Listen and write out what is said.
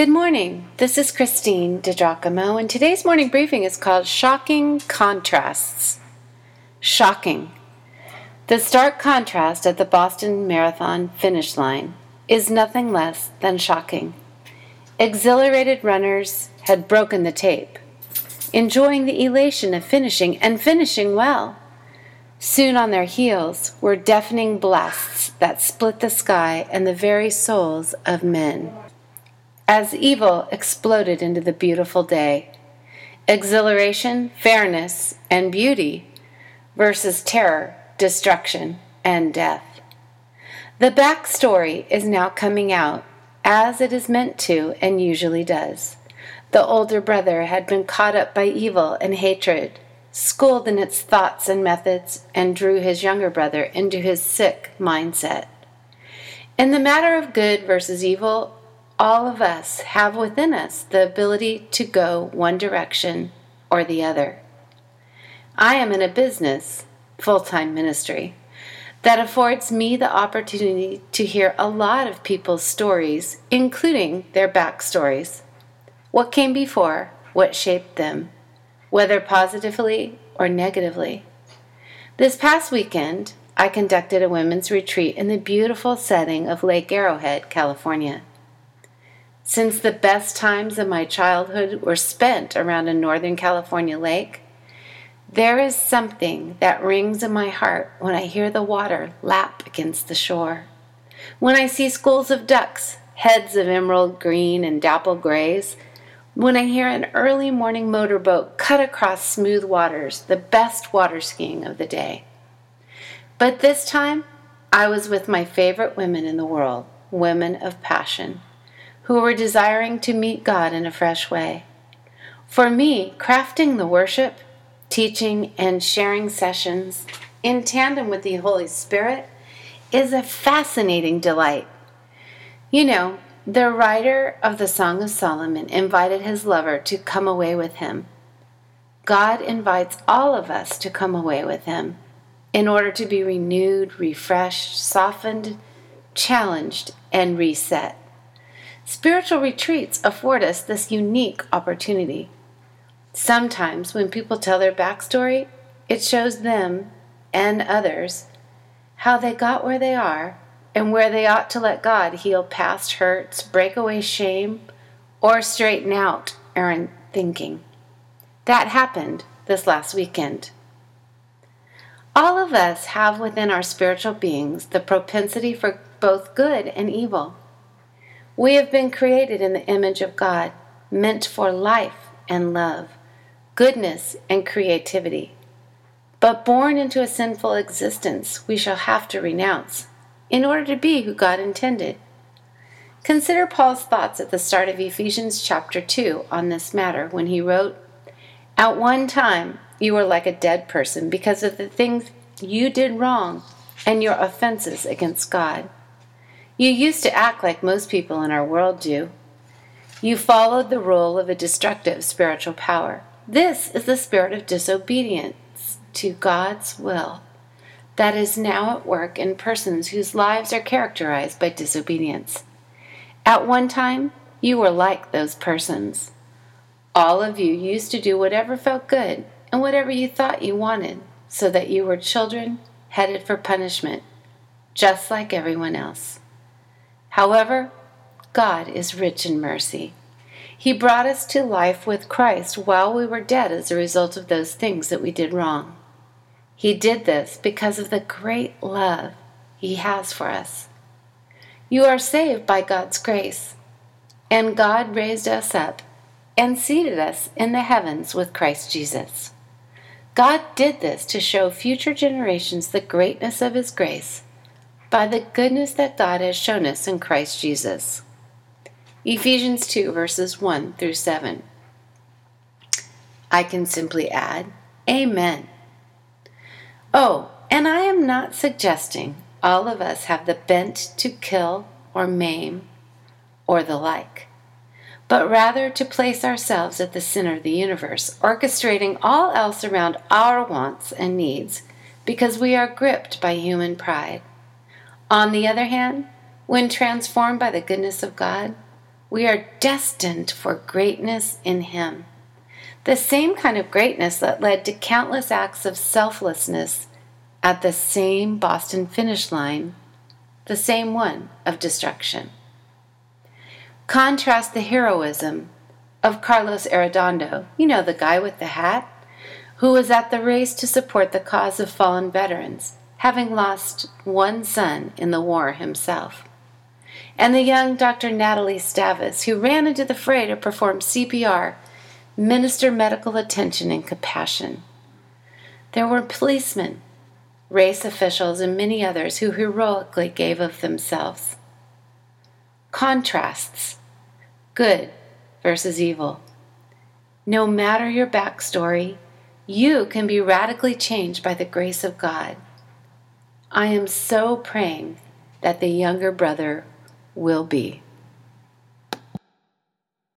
Good morning. This is Christine DiGiacomo, and today's morning briefing is called Shocking Contrasts. Shocking. The stark contrast at the Boston Marathon finish line is nothing less than shocking. Exhilarated runners had broken the tape, enjoying the elation of finishing and finishing well. Soon on their heels were deafening blasts that split the sky and the very souls of men as evil exploded into the beautiful day. Exhilaration, fairness, and beauty versus terror, destruction, and death. The backstory is now coming out, as it is meant to and usually does. The older brother had been caught up by evil and hatred, schooled in its thoughts and methods, and drew his younger brother into his sick mindset. In the matter of good versus evil, all of us have within us the ability to go one direction or the other. I am in a business, full time ministry, that affords me the opportunity to hear a lot of people's stories, including their backstories. What came before, what shaped them, whether positively or negatively. This past weekend, I conducted a women's retreat in the beautiful setting of Lake Arrowhead, California. Since the best times of my childhood were spent around a Northern California lake, there is something that rings in my heart when I hear the water lap against the shore. When I see schools of ducks, heads of emerald green and dapple grays, when I hear an early morning motorboat cut across smooth waters, the best water skiing of the day. But this time, I was with my favorite women in the world, women of passion who were desiring to meet God in a fresh way. For me, crafting the worship, teaching, and sharing sessions in tandem with the Holy Spirit is a fascinating delight. You know, the writer of the Song of Solomon invited his lover to come away with him. God invites all of us to come away with him in order to be renewed, refreshed, softened, challenged, and reset. Spiritual retreats afford us this unique opportunity. Sometimes, when people tell their backstory, it shows them and others how they got where they are and where they ought to let God heal past hurts, break away shame, or straighten out errant thinking. That happened this last weekend. All of us have within our spiritual beings the propensity for both good and evil. We have been created in the image of God, meant for life and love, goodness and creativity. But born into a sinful existence, we shall have to renounce in order to be who God intended. Consider Paul's thoughts at the start of Ephesians chapter 2 on this matter when he wrote, At one time you were like a dead person because of the things you did wrong and your offenses against God. You used to act like most people in our world do. You followed the rule of a destructive spiritual power. This is the spirit of disobedience to God's will that is now at work in persons whose lives are characterized by disobedience. At one time, you were like those persons. All of you used to do whatever felt good and whatever you thought you wanted, so that you were children headed for punishment, just like everyone else. However, God is rich in mercy. He brought us to life with Christ while we were dead as a result of those things that we did wrong. He did this because of the great love He has for us. You are saved by God's grace, and God raised us up and seated us in the heavens with Christ Jesus. God did this to show future generations the greatness of His grace by the goodness that God has shown us in Christ Jesus. Ephesians 2, verses 1 through 7. I can simply add, Amen. Oh, and I am not suggesting all of us have the bent to kill or maim or the like, but rather to place ourselves at the center of the universe, orchestrating all else around our wants and needs because we are gripped by human pride. On the other hand, when transformed by the goodness of God, We are destined for greatness in Him. The same kind of greatness that led to countless acts of selflessness at the same Boston finish line, the same one of destruction. Contrast the heroism of Carlos Arredondo, you know, the guy with the hat, who was at the race to support the cause of fallen veterans, having lost one son in the war himself. And the young Dr. Natalie Stavas, who ran into the fray to perform CPR, minister medical attention and compassion. There were policemen, race officials, and many others who heroically gave of themselves. Contrasts good versus evil. No matter your backstory, you can be radically changed by the grace of God. I am so praying that the younger brother will be.